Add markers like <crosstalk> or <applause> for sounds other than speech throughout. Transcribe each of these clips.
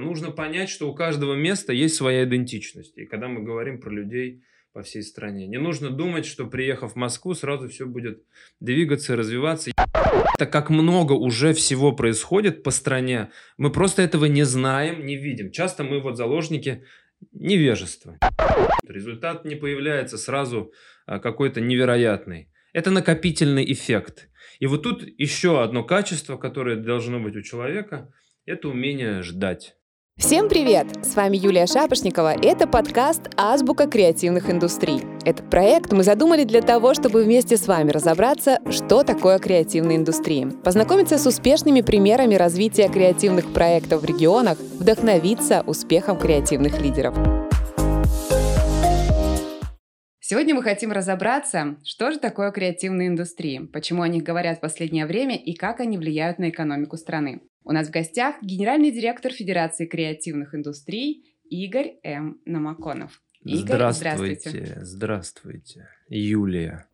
нужно понять, что у каждого места есть своя идентичность. И когда мы говорим про людей по всей стране, не нужно думать, что приехав в Москву, сразу все будет двигаться, развиваться. Так как много уже всего происходит по стране, мы просто этого не знаем, не видим. Часто мы вот заложники невежества. Результат не появляется сразу а, какой-то невероятный. Это накопительный эффект. И вот тут еще одно качество, которое должно быть у человека, это умение ждать. Всем привет! С вами Юлия Шапошникова. Это подкаст «Азбука креативных индустрий». Этот проект мы задумали для того, чтобы вместе с вами разобраться, что такое креативные индустрии, познакомиться с успешными примерами развития креативных проектов в регионах, вдохновиться успехом креативных лидеров. Сегодня мы хотим разобраться, что же такое креативные индустрии, почему о них говорят в последнее время и как они влияют на экономику страны. У нас в гостях генеральный директор Федерации креативных индустрий Игорь М. Намаконов. Игорь, здравствуйте. Здравствуйте, здравствуйте. Юлия.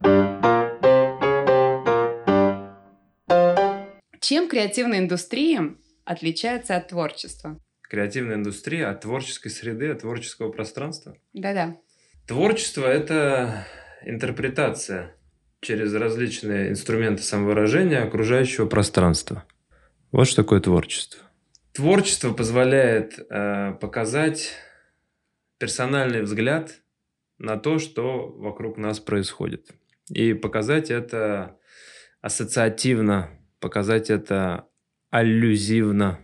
Чем креативная индустрия отличается от творчества? Креативная индустрия от творческой среды, от творческого пространства? Да-да. Творчество – это интерпретация через различные инструменты самовыражения окружающего пространства. Вот что такое творчество. Творчество позволяет э, показать персональный взгляд на то, что вокруг нас происходит. И показать это ассоциативно, показать это аллюзивно.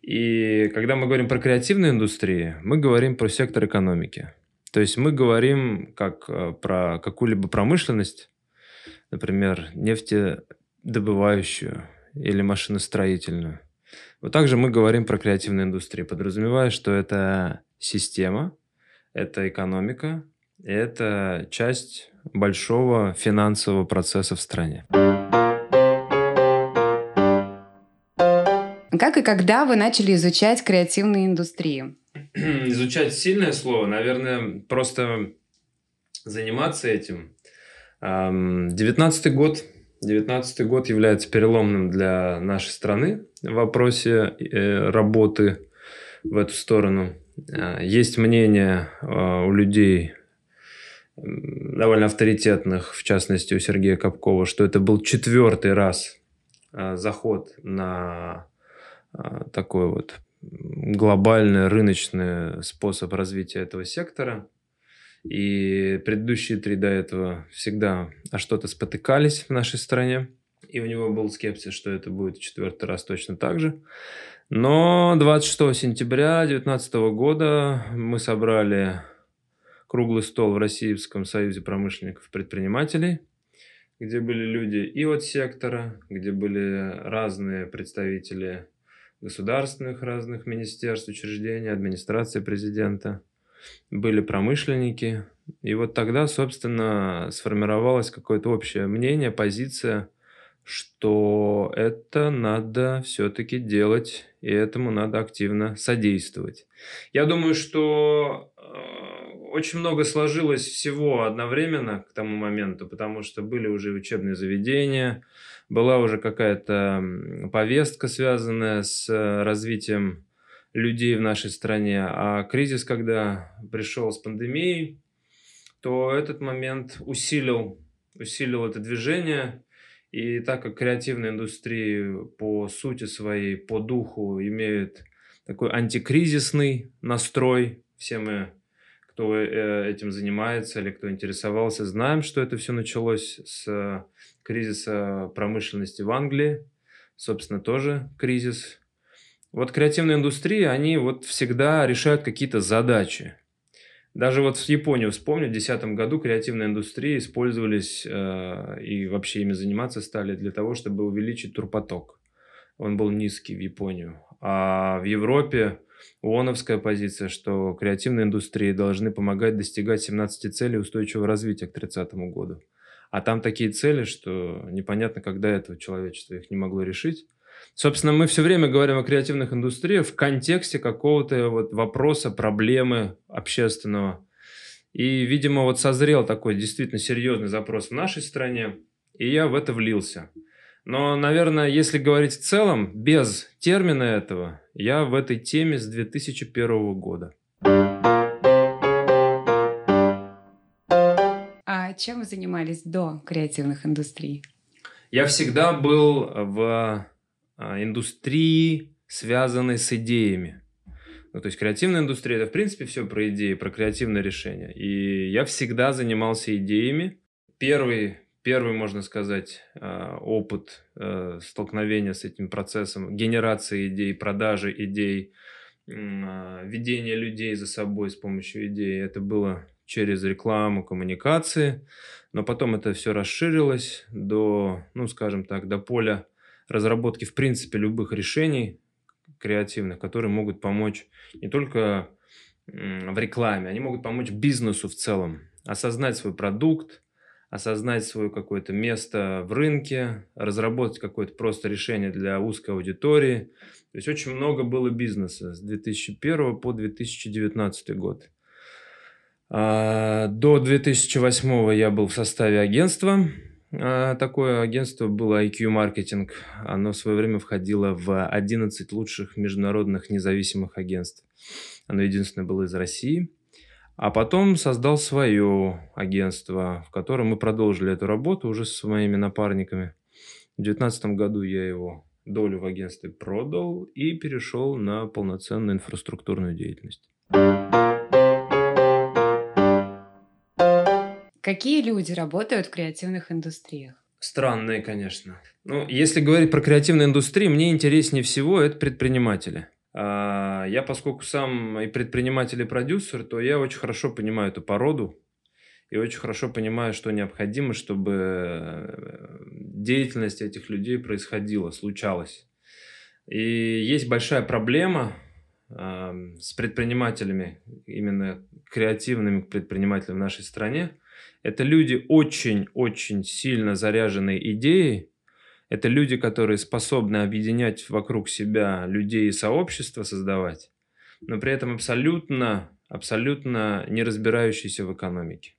И когда мы говорим про креативную индустрию, мы говорим про сектор экономики – то есть мы говорим как э, про какую-либо промышленность, например, нефтедобывающую или машиностроительную. Вот также мы говорим про креативную индустрию, подразумевая, что это система, это экономика, это часть большого финансового процесса в стране. Как и когда вы начали изучать креативные индустрии? <clears throat> изучать сильное слово, наверное, просто заниматься этим. Девятнадцатый год. Девятнадцатый год является переломным для нашей страны в вопросе э, работы в эту сторону. А, есть мнение а, у людей довольно авторитетных, в частности у Сергея Капкова, что это был четвертый раз заход на такой вот глобальный рыночный способ развития этого сектора. И предыдущие три до этого всегда о что-то спотыкались в нашей стране. И у него был скепсис, что это будет четвертый раз точно так же. Но 26 сентября 2019 года мы собрали круглый стол в Российском союзе промышленников и предпринимателей, где были люди и от сектора, где были разные представители государственных разных министерств, учреждений, администрации президента, были промышленники. И вот тогда, собственно, сформировалось какое-то общее мнение, позиция, что это надо все-таки делать, и этому надо активно содействовать. Я думаю, что э, очень много сложилось всего одновременно к тому моменту, потому что были уже учебные заведения, была уже какая-то повестка, связанная с э, развитием людей в нашей стране. А кризис, когда пришел с пандемией, то этот момент усилил, усилил это движение. И так как креативная индустрия по сути своей, по духу имеет такой антикризисный настрой, все мы, кто э, этим занимается или кто интересовался, знаем, что это все началось с кризиса промышленности в Англии, собственно, тоже кризис. Вот креативные индустрии, они вот всегда решают какие-то задачи. Даже вот в Японии, вспомню, в 2010 году креативные индустрии использовались э, и вообще ими заниматься стали для того, чтобы увеличить турпоток. Он был низкий в Японию. А в Европе ООНовская позиция, что креативные индустрии должны помогать достигать 17 целей устойчивого развития к 30 году. А там такие цели, что непонятно, когда этого человечество их не могло решить. Собственно, мы все время говорим о креативных индустриях в контексте какого-то вот вопроса, проблемы общественного. И, видимо, вот созрел такой действительно серьезный запрос в нашей стране, и я в это влился. Но, наверное, если говорить в целом, без термина этого, я в этой теме с 2001 года. А чем вы занимались до креативных индустрий? Я всегда был в а, индустрии, связанной с идеями. Ну, то есть креативная индустрия это в принципе все про идеи, про креативное решение. И я всегда занимался идеями. Первый, первый можно сказать, а, опыт а, столкновения с этим процессом, генерации идей, продажи идей, ведения людей за собой с помощью идей, это было через рекламу, коммуникации, но потом это все расширилось до, ну, скажем так, до поля разработки, в принципе, любых решений креативных, которые могут помочь не только в рекламе, они могут помочь бизнесу в целом, осознать свой продукт, осознать свое какое-то место в рынке, разработать какое-то просто решение для узкой аудитории. То есть очень много было бизнеса с 2001 по 2019 год. А, до 2008 я был в составе агентства. А, такое агентство было IQ Marketing. Оно в свое время входило в 11 лучших международных независимых агентств. Оно единственное было из России. А потом создал свое агентство, в котором мы продолжили эту работу уже с моими напарниками. В 2019 году я его долю в агентстве продал и перешел на полноценную инфраструктурную деятельность. Какие люди работают в креативных индустриях? Странные, конечно. Ну, если говорить про креативную индустрию, мне интереснее всего это предприниматели. А я, поскольку сам и предприниматель, и продюсер, то я очень хорошо понимаю эту породу и очень хорошо понимаю, что необходимо, чтобы э, деятельность этих людей происходила, случалась. И есть большая проблема э, с предпринимателями, именно креативными предпринимателями в нашей стране, это люди очень-очень сильно заряженные идеей. Это люди, которые способны объединять вокруг себя людей и сообщества создавать, но при этом абсолютно, абсолютно не разбирающиеся в экономике.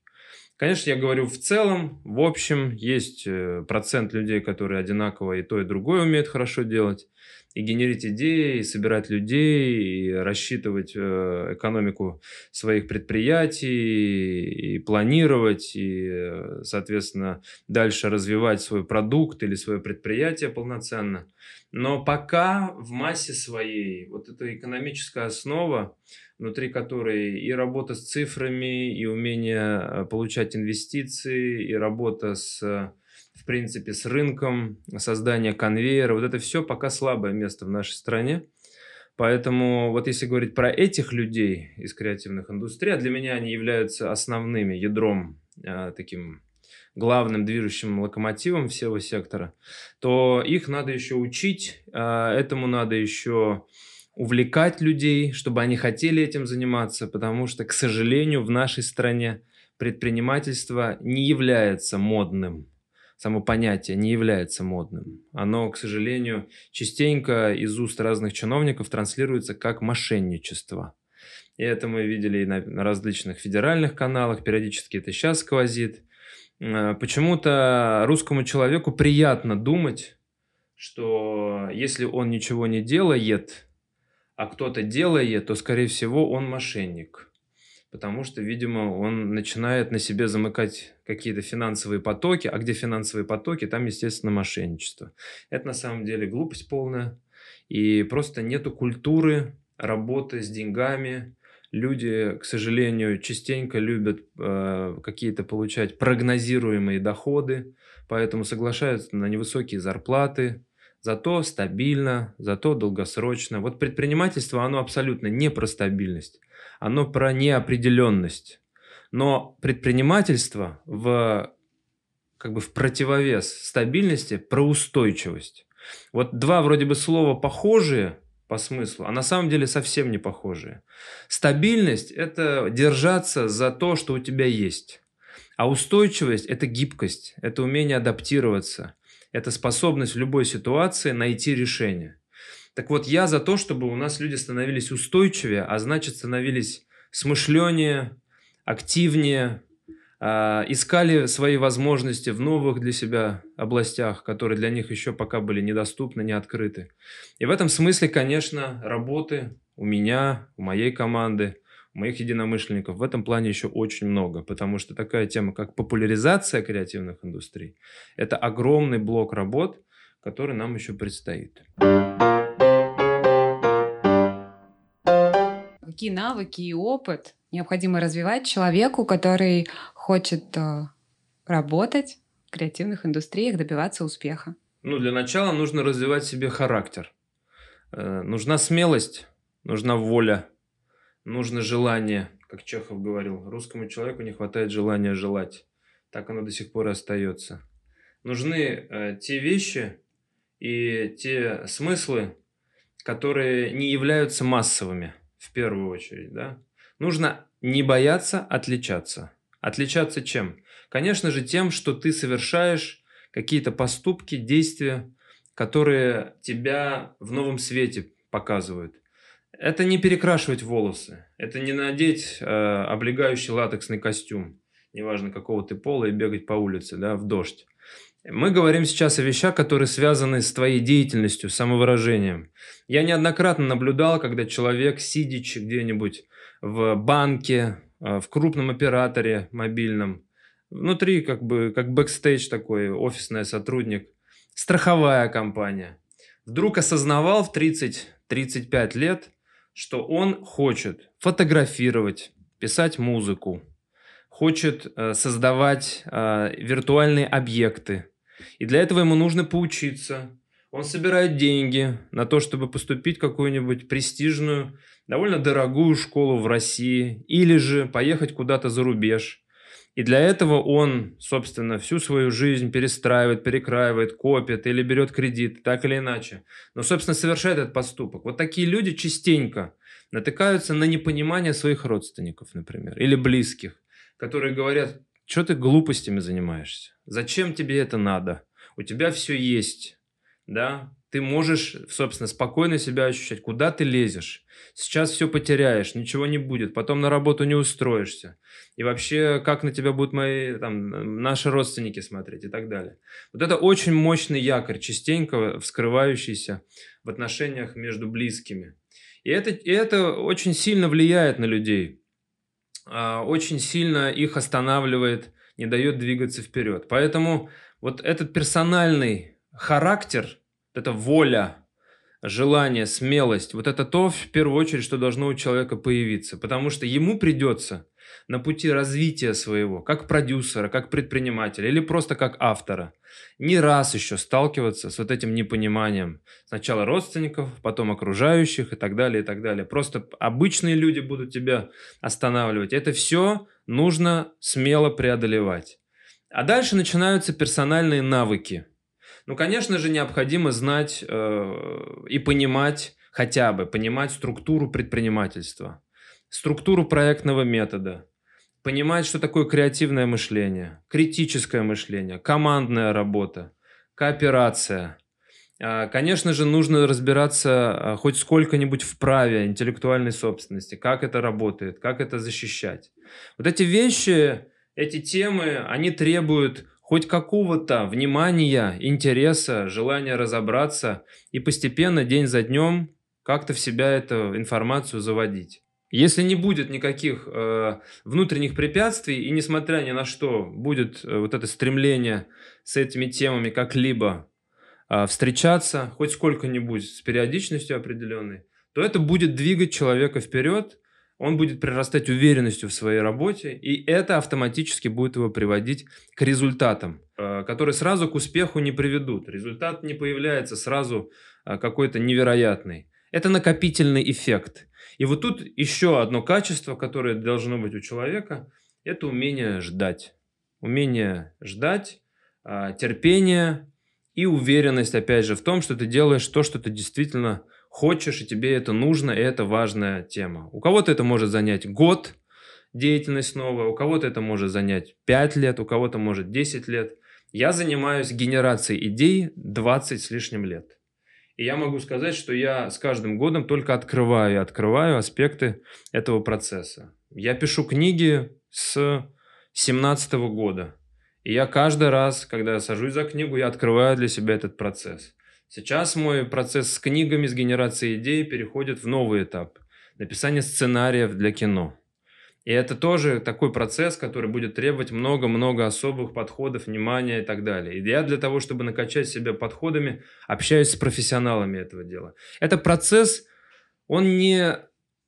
Конечно, я говорю в целом, в общем, есть э, процент людей, которые одинаково и то, и другое умеют хорошо делать и генерить идеи, и собирать людей, и рассчитывать э, экономику своих предприятий, и планировать, и, э, соответственно, дальше развивать свой продукт или свое предприятие полноценно. Но пока в массе своей вот эта экономическая основа, внутри которой и работа с цифрами, и умение э, получать инвестиции, и работа с в принципе, с рынком, создание конвейера. Вот это все пока слабое место в нашей стране. Поэтому вот если говорить про этих людей из креативных индустрий, а для меня они являются основными ядром, э, таким главным движущим локомотивом всего сектора, то их надо еще учить, э, этому надо еще увлекать людей, чтобы они хотели этим заниматься, потому что, к сожалению, в нашей стране предпринимательство не является модным само понятие не является модным. Оно, к сожалению, частенько из уст разных чиновников транслируется как мошенничество. И это мы видели и на, различных федеральных каналах, периодически это сейчас сквозит. Э, почему-то русскому человеку приятно думать, что если он ничего не делает, а кто-то делает, то, скорее всего, он мошенник потому что, видимо, он начинает на себе замыкать какие-то финансовые потоки, а где финансовые потоки, там, естественно, мошенничество. Это на самом деле глупость полная, и просто нету культуры работы с деньгами. Люди, к сожалению, частенько любят э, какие-то получать прогнозируемые доходы, поэтому соглашаются на невысокие зарплаты, зато стабильно, зато долгосрочно. Вот предпринимательство, оно абсолютно не про стабильность оно про неопределенность. Но предпринимательство в, как бы в противовес стабильности про устойчивость. Вот два вроде бы слова похожие по смыслу, а на самом деле совсем не похожие. Стабильность – это держаться за то, что у тебя есть. А устойчивость – это гибкость, это умение адаптироваться, это способность в любой ситуации найти решение. Так вот, я за то, чтобы у нас люди становились устойчивее, а значит, становились смышленнее, активнее, а, искали свои возможности в новых для себя областях, которые для них еще пока были недоступны, не открыты. И в этом смысле, конечно, работы у меня, у моей команды, моих единомышленников в этом плане еще очень много, потому что такая тема, как популяризация креативных индустрий, это огромный блок работ, который нам еще предстоит. Какие навыки и опыт необходимо развивать человеку, который хочет э, работать в креативных индустриях, добиваться успеха? Ну, для начала нужно развивать себе характер. Э, нужна смелость, нужна воля, нужно желание. Как Чехов говорил, русскому человеку не хватает желания желать. Так оно до сих пор и остается. Нужны э, те вещи и те смыслы, которые не являются массовыми в первую очередь, да? Нужно не бояться отличаться. Отличаться чем? Конечно же тем, что ты совершаешь какие-то поступки, действия, которые тебя в новом свете показывают. Это не перекрашивать волосы, это не надеть э, облегающий латексный костюм, неважно какого ты пола, и бегать по улице, да, в дождь. Мы говорим сейчас о вещах, которые связаны с твоей деятельностью, самовыражением. Я неоднократно наблюдал, когда человек, сидячи где-нибудь в банке, э, в крупном операторе мобильном, внутри как бы как бэкстейдж такой, офисный сотрудник, страховая компания, вдруг осознавал в 30-35 лет, что он хочет фотографировать, писать музыку, хочет э, создавать э, виртуальные объекты, и для этого ему нужно поучиться. Он собирает деньги на то, чтобы поступить в какую-нибудь престижную, довольно дорогую школу в России или же поехать куда-то за рубеж. И для этого он, собственно, всю свою жизнь перестраивает, перекраивает, копит или берет кредит, так или иначе. Но, собственно, совершает этот поступок. Вот такие люди частенько натыкаются на непонимание своих родственников, например, или близких, которые говорят, что ты глупостями занимаешься? Зачем тебе это надо? У тебя все есть, да? Ты можешь, собственно, спокойно себя ощущать. Куда ты лезешь? Сейчас все потеряешь, ничего не будет. Потом на работу не устроишься. И вообще, как на тебя будут мои, там, наши родственники смотреть и так далее. Вот это очень мощный якорь, частенько вскрывающийся в отношениях между близкими. И это, и это очень сильно влияет на людей. А, очень сильно их останавливает, не дает двигаться вперед. Поэтому вот этот персональный характер, эта воля, желание, смелость, вот это то, в первую очередь, что должно у человека появиться. Потому что ему придется на пути развития своего, как продюсера, как предпринимателя или просто как автора, не раз еще сталкиваться с вот этим непониманием. Сначала родственников, потом окружающих и так далее, и так далее. Просто обычные люди будут тебя останавливать. Это все нужно смело преодолевать. А дальше начинаются персональные навыки. Ну, конечно же, необходимо знать э, и понимать, хотя бы понимать структуру предпринимательства структуру проектного метода, понимать, что такое креативное мышление, критическое мышление, командная работа, кооперация. А, конечно же, нужно разбираться а, хоть сколько-нибудь в праве интеллектуальной собственности, как это работает, как это защищать. Вот эти вещи, эти темы, они требуют хоть какого-то внимания, интереса, желания разобраться и постепенно, день за днем, как-то в себя эту информацию заводить. Если не будет никаких э, внутренних препятствий, и несмотря ни на что будет э, вот это стремление с этими темами как-либо э, встречаться, хоть сколько-нибудь с периодичностью определенной, то это будет двигать человека вперед, он будет прирастать уверенностью в своей работе, и это автоматически будет его приводить к результатам, э, которые сразу к успеху не приведут. Результат не появляется сразу э, какой-то невероятный. Это накопительный эффект. И вот тут еще одно качество, которое должно быть у человека, это умение ждать. Умение ждать, а, терпение и уверенность, опять же, в том, что ты делаешь то, что ты действительно хочешь, и тебе это нужно, и это важная тема. У кого-то это может занять год, деятельность новая, у кого-то это может занять 5 лет, у кого-то может 10 лет. Я занимаюсь генерацией идей 20 с лишним лет. И я могу сказать, что я с каждым годом только открываю и открываю аспекты этого процесса. Я пишу книги с 2017 года. И я каждый раз, когда я сажусь за книгу, я открываю для себя этот процесс. Сейчас мой процесс с книгами, с генерацией идей переходит в новый этап. Написание сценариев для кино. И это тоже такой процесс, который будет требовать много-много особых подходов, внимания и так далее. И я для того, чтобы накачать себя подходами, общаюсь с профессионалами этого дела. Это процесс, он не,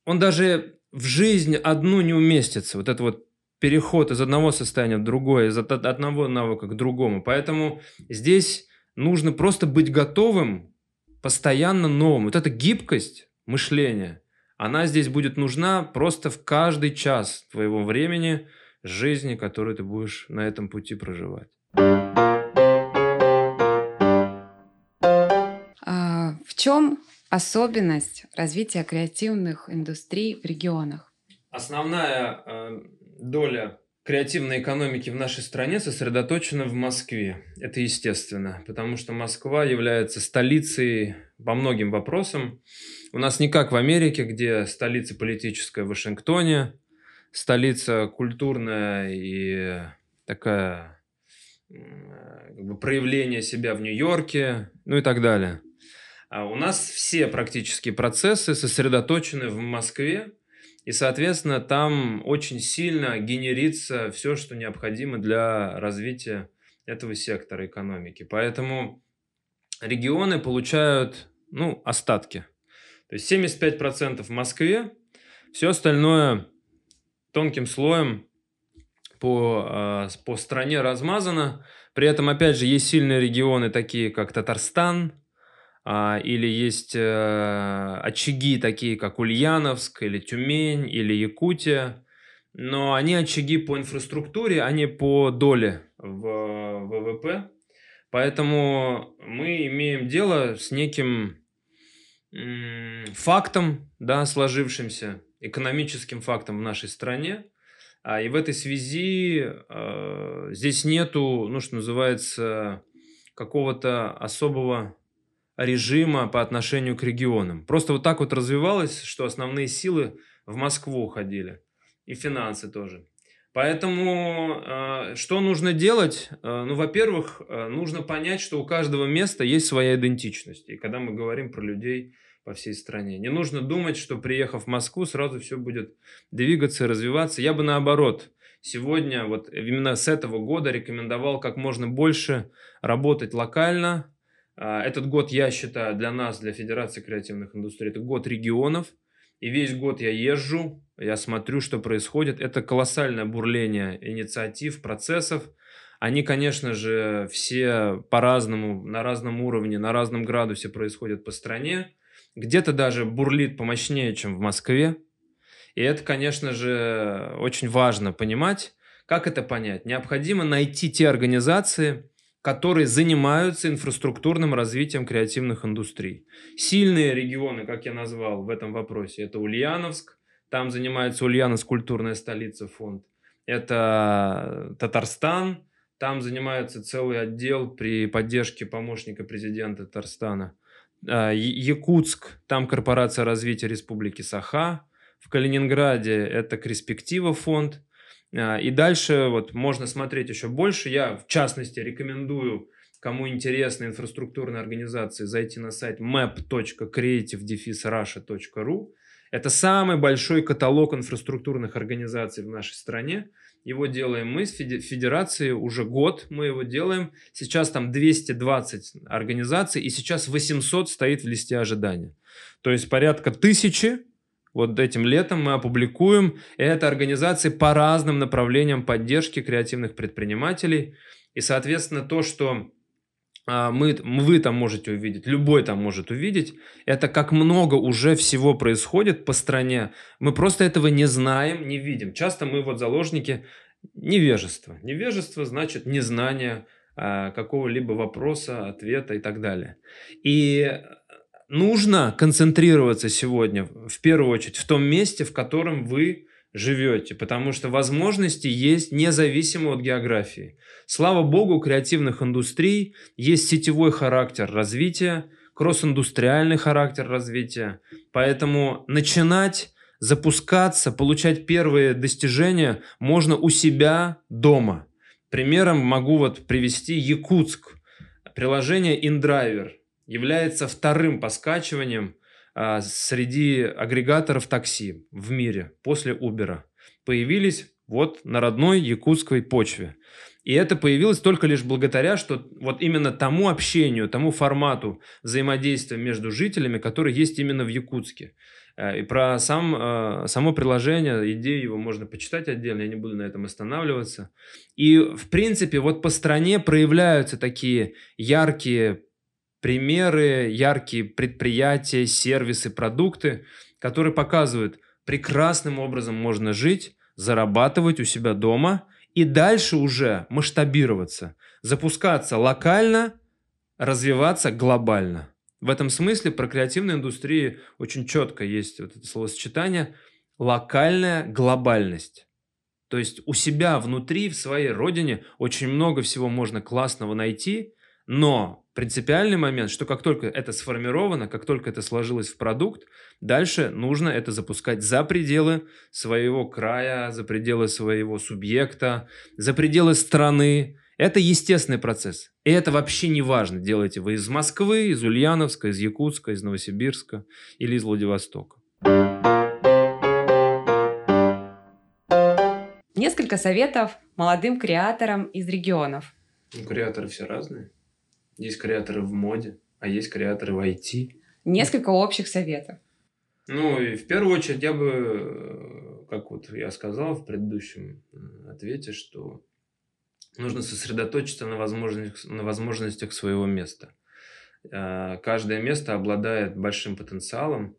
он даже в жизнь одну не уместится. Вот это вот переход из одного состояния в другое, из одного навыка к другому. Поэтому здесь нужно просто быть готовым постоянно новым. Вот эта гибкость мышления – она здесь будет нужна просто в каждый час твоего времени, жизни, которую ты будешь на этом пути проживать. А, в чем особенность развития креативных индустрий в регионах? Основная э, доля креативной экономики в нашей стране сосредоточена в Москве. Это естественно, потому что Москва является столицей по многим вопросам. У нас не как в Америке, где столица политическая в Вашингтоне, столица культурная и такая как бы, проявление себя в Нью-Йорке, ну и так далее. А у нас все практически процессы сосредоточены в Москве, и, соответственно, там очень сильно генерится все, что необходимо для развития этого сектора экономики. Поэтому регионы получают ну, остатки. То есть 75% в Москве, все остальное тонким слоем по, а, по стране размазано. При этом, опять же, есть сильные регионы, такие как Татарстан, или есть э, очаги такие, как Ульяновск, или Тюмень, или Якутия, но они очаги по инфраструктуре, а не по доле в ВВП. Поэтому мы имеем дело с неким фактом, да, сложившимся, экономическим фактом в нашей стране. А, и в этой связи э, здесь нету, ну, что называется, какого-то особого режима по отношению к регионам. Просто вот так вот развивалось, что основные силы в Москву уходили. И финансы тоже. Поэтому э, что нужно делать? Э, ну, во-первых, э, нужно понять, что у каждого места есть своя идентичность. И когда мы говорим про людей по всей стране, не нужно думать, что приехав в Москву, сразу все будет двигаться и развиваться. Я бы наоборот, сегодня, вот именно с этого года рекомендовал как можно больше работать локально, этот год, я считаю, для нас, для Федерации креативных индустрий, это год регионов. И весь год я езжу, я смотрю, что происходит. Это колоссальное бурление инициатив, процессов. Они, конечно же, все по-разному, на разном уровне, на разном градусе происходят по стране. Где-то даже бурлит помощнее, чем в Москве. И это, конечно же, очень важно понимать. Как это понять? Необходимо найти те организации, которые занимаются инфраструктурным развитием креативных индустрий. Сильные регионы, как я назвал в этом вопросе, это Ульяновск, там занимается Ульяновск, культурная столица фонд. Это Татарстан, там занимается целый отдел при поддержке помощника президента Татарстана. А, Якутск, там корпорация развития Республики Саха. В Калининграде это Креспектива фонд. А, и дальше вот можно смотреть еще больше. Я, в частности, рекомендую, кому интересна инфраструктурная организация, зайти на сайт map.creative-russia.ru. Это самый большой каталог инфраструктурных организаций в нашей стране. Его делаем мы с федерации уже год, мы его делаем. Сейчас там 220 организаций, и сейчас 800 стоит в листе ожидания. То есть порядка тысячи вот этим летом мы опубликуем. Это организации по разным направлениям поддержки креативных предпринимателей. И, соответственно, то, что а, мы, вы там можете увидеть, любой там может увидеть, это как много уже всего происходит по стране. Мы просто этого не знаем, не видим. Часто мы вот заложники невежества. Невежество значит незнание а, какого-либо вопроса, ответа и так далее. И нужно концентрироваться сегодня в первую очередь в том месте, в котором вы живете, потому что возможности есть независимо от географии. Слава богу, креативных индустрий есть сетевой характер развития, кросс-индустриальный характер развития, поэтому начинать запускаться, получать первые достижения можно у себя дома. Примером могу вот привести Якутск. Приложение InDriver является вторым по скачиваниям а, среди агрегаторов такси в мире после Uber. Появились вот на родной якутской почве. И это появилось только лишь благодаря, что вот именно тому общению, тому формату взаимодействия между жителями, который есть именно в Якутске. Э, и про сам, э, само приложение, идею его можно почитать отдельно, я не буду на этом останавливаться. И, в принципе, вот по стране проявляются такие яркие примеры, яркие предприятия, сервисы, продукты, которые показывают, прекрасным образом можно жить, зарабатывать у себя дома и дальше уже масштабироваться, запускаться локально, развиваться глобально. В этом смысле про креативную индустрию очень четко есть вот это словосочетание локальная глобальность. То есть у себя внутри, в своей родине очень много всего можно классного найти, но принципиальный момент, что как только это сформировано, как только это сложилось в продукт, дальше нужно это запускать за пределы своего края, за пределы своего субъекта, за пределы страны. Это естественный процесс. И это вообще не важно, делаете вы из Москвы, из Ульяновска, из Якутска, из Новосибирска или из Владивостока. Несколько советов молодым креаторам из регионов. Ну, креаторы все разные. Есть креаторы в моде, а есть креаторы в IT. Несколько общих советов. Ну, и в первую очередь я бы, э, как вот я сказал в предыдущем э, ответе, что нужно сосредоточиться на возможностях, на возможностях своего места. Э, каждое место обладает большим потенциалом,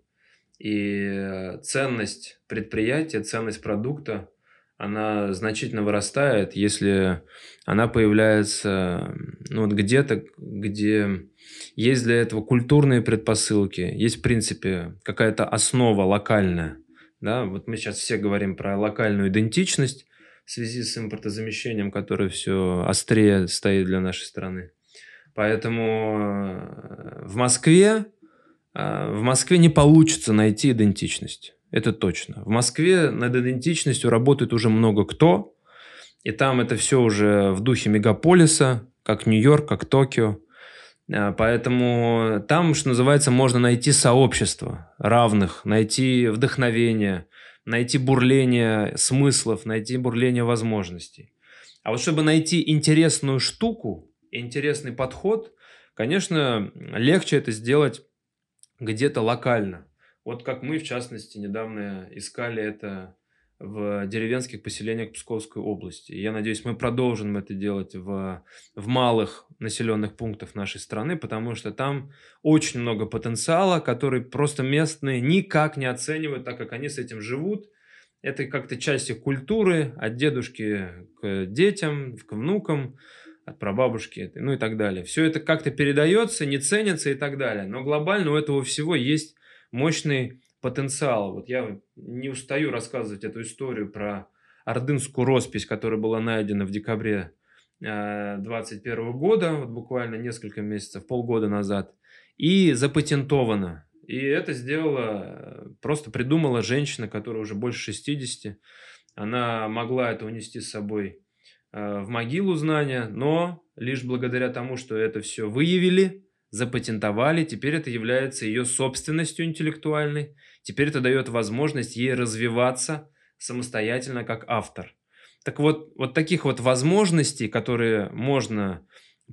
и ценность предприятия, ценность продукта она значительно вырастает, если она появляется ну, вот где-то, где есть для этого культурные предпосылки, есть, в принципе, какая-то основа локальная. Да? Вот мы сейчас все говорим про локальную идентичность в связи с импортозамещением, которое все острее стоит для нашей страны. Поэтому э, в Москве, э, в Москве не получится найти идентичность. Это точно. В Москве над идентичностью работает уже много кто, и там это все уже в духе мегаполиса, как Нью-Йорк, как Токио. А, поэтому там, что называется, можно найти сообщество равных, найти вдохновение, найти бурление смыслов, найти бурление возможностей. А вот чтобы найти интересную штуку, интересный подход, конечно, легче это сделать где-то локально. Вот как мы, в частности, недавно искали это в деревенских поселениях Псковской области. Я надеюсь, мы продолжим это делать в, в малых населенных пунктах нашей страны, потому что там очень много потенциала, который просто местные никак не оценивают, так как они с этим живут. Это как-то часть их культуры, от дедушки к детям, к внукам, от прабабушки, ну и так далее. Все это как-то передается, не ценится и так далее. Но глобально у этого всего есть мощный потенциал. Вот я не устаю рассказывать эту историю про ордынскую роспись, которая была найдена в декабре 2021 э, года, вот буквально несколько месяцев, полгода назад, и запатентована. И это сделала, просто придумала женщина, которая уже больше 60. Она могла это унести с собой э, в могилу знания, но лишь благодаря тому, что это все выявили, запатентовали, теперь это является ее собственностью интеллектуальной, теперь это дает возможность ей развиваться самостоятельно как автор. Так вот, вот таких вот возможностей, которые можно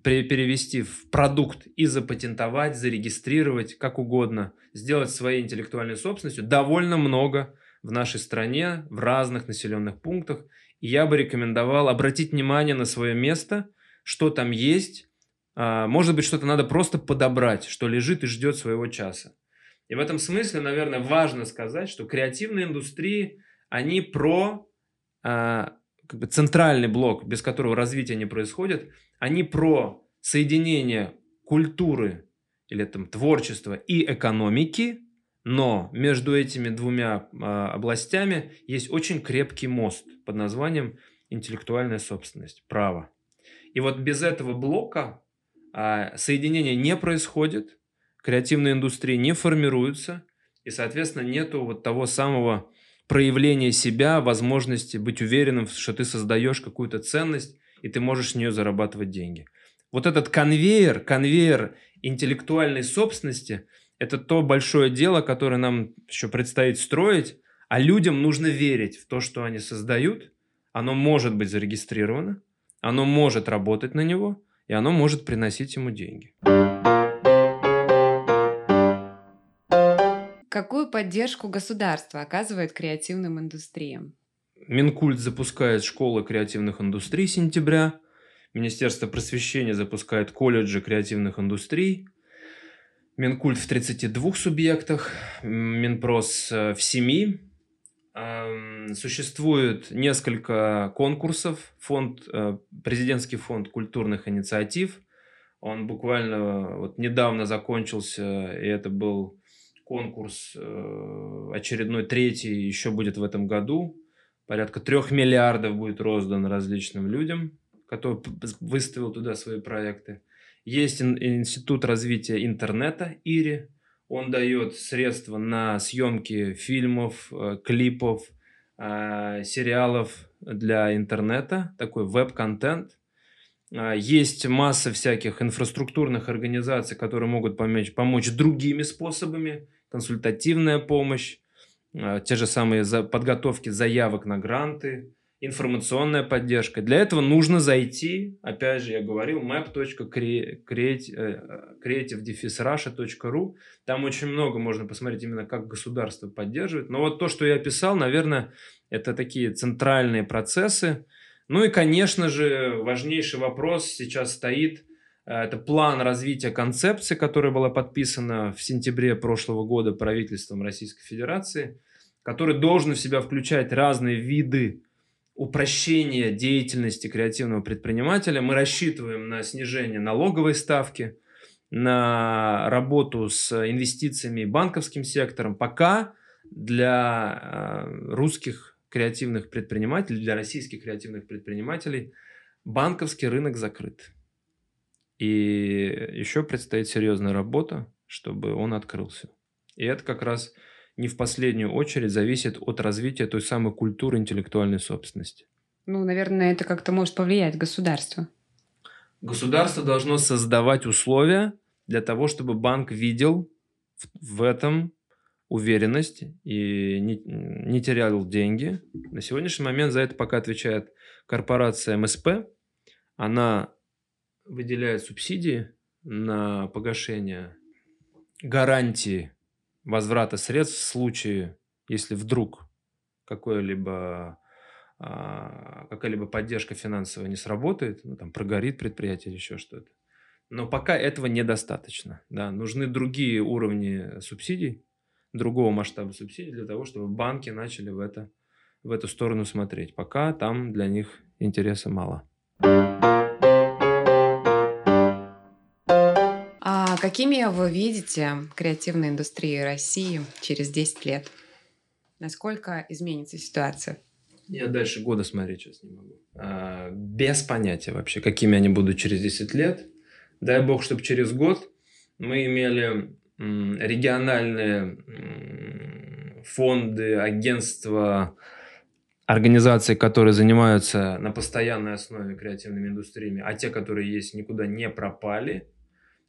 перевести в продукт и запатентовать, зарегистрировать, как угодно, сделать своей интеллектуальной собственностью, довольно много в нашей стране, в разных населенных пунктах. И я бы рекомендовал обратить внимание на свое место, что там есть, может быть, что-то надо просто подобрать, что лежит и ждет своего часа. И в этом смысле, наверное, важно сказать, что креативные индустрии, они про а, как бы центральный блок, без которого развитие не происходит, они про соединение культуры или там творчества и экономики, но между этими двумя э, областями есть очень крепкий мост под названием интеллектуальная собственность, право. И вот без этого блока а, соединение не происходит, креативные индустрии не формируются, И, соответственно, нету вот того самого проявления себя, возможности быть уверенным, что ты создаешь какую-то ценность, и ты можешь с нее зарабатывать деньги. Вот этот конвейер, конвейер интеллектуальной собственности – это то большое дело, которое нам еще предстоит строить, а людям нужно верить в то, что они создают. Оно может быть зарегистрировано, оно может работать на него, и оно может приносить ему деньги. Какую поддержку государство оказывает креативным индустриям? Минкульт запускает школы креативных индустрий с сентября. Министерство просвещения запускает колледжи креативных индустрий. Минкульт в 32 субъектах, Минпрос э, в 7. Существует несколько конкурсов. Фонд, э, президентский фонд культурных инициатив. Он буквально вот недавно закончился, и это был конкурс э, очередной третий, еще будет в этом году. Порядка трех миллиардов будет роздан различным людям который выставил туда свои проекты. Есть Институт развития интернета ИРИ. Он дает средства на съемки фильмов, э, клипов, э, сериалов для интернета, такой веб-контент. А, есть масса всяких инфраструктурных организаций, которые могут помочь, помочь другими способами. Консультативная помощь, те же самые подготовки заявок на гранты, информационная поддержка. Для этого нужно зайти, опять же, я говорил, map.creative-russia.ru. Там очень много можно посмотреть именно, как государство поддерживает. Но вот то, что я описал, наверное, это такие центральные процессы. Ну и, конечно же, важнейший вопрос сейчас стоит – это план развития концепции, которая была подписана в сентябре прошлого года правительством Российской Федерации, который должен в себя включать разные виды упрощения деятельности креативного предпринимателя. Мы рассчитываем на снижение налоговой ставки, на работу с инвестициями и банковским сектором. Пока для э, русских креативных предпринимателей, для российских креативных предпринимателей банковский рынок закрыт. И еще предстоит серьезная работа, чтобы он открылся. И это как раз не в последнюю очередь зависит от развития той самой культуры интеллектуальной собственности. Ну, наверное, это как-то может повлиять государство. Государство должно создавать условия для того, чтобы банк видел в этом уверенность и не, не терял деньги. На сегодняшний момент за это пока отвечает корпорация МСП. Она выделяет субсидии на погашение гарантии возврата средств в случае, если вдруг какое-либо а, какая-либо поддержка финансовая не сработает, ну, там прогорит предприятие или еще что-то. Но пока этого недостаточно. Да. Нужны другие уровни субсидий, другого масштаба субсидий для того, чтобы банки начали в, это, в эту сторону смотреть. Пока там для них интереса мало. Какими вы видите креативные индустрии России через 10 лет? Насколько изменится ситуация? Я дальше года смотреть сейчас не могу. А, без понятия вообще, какими они будут через 10 лет. Дай бог, чтобы через год мы имели региональные фонды, агентства, организации, которые занимаются на постоянной основе креативными индустриями, а те, которые есть, никуда не пропали –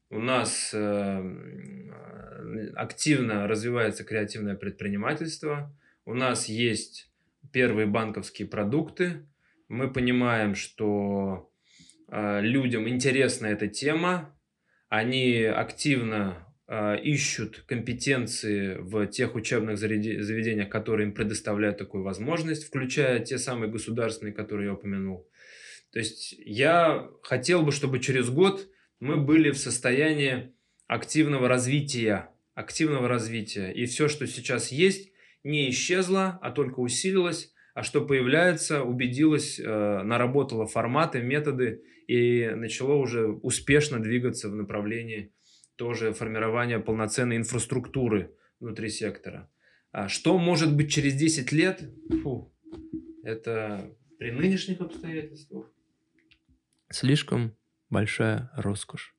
у нас эм, э, активно развивается креативное предпринимательство. У нас есть первые банковские продукты. Мы понимаем, что э, людям интересна эта тема. Они активно э, ищут компетенции в тех учебных заведениях, которые им предоставляют такую возможность, включая те самые государственные, которые я упомянул. То есть я хотел бы, чтобы через год мы были в состоянии активного развития, активного развития. И все, что сейчас есть, не исчезло, а только усилилось, а что появляется, убедилось, э, наработало форматы, методы и начало уже успешно двигаться в направлении тоже формирования полноценной инфраструктуры внутри сектора. А что может быть через 10 лет? Фу, это при нынешних обстоятельствах слишком большая роскошь.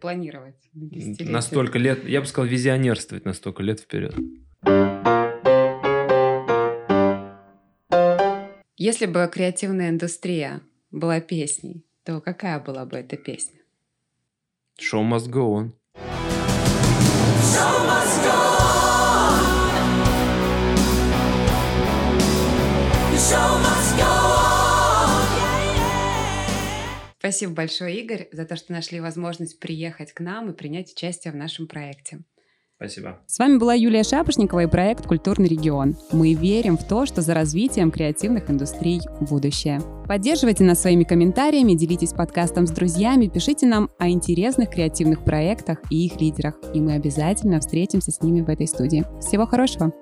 планировать? На столько лет, я бы сказал, визионерствовать на столько лет вперед. Если бы креативная индустрия была песней, то какая была бы эта песня? Show must go on. Show must go on. Спасибо большое, Игорь, за то, что нашли возможность приехать к нам и принять участие в нашем проекте. Спасибо. С вами была Юлия Шапошникова и проект «Культурный регион». Мы верим в то, что за развитием креативных индустрий будущее. Поддерживайте нас своими комментариями, делитесь подкастом с друзьями, пишите нам о интересных креативных проектах и их лидерах. И мы обязательно встретимся с ними в этой студии. Всего хорошего!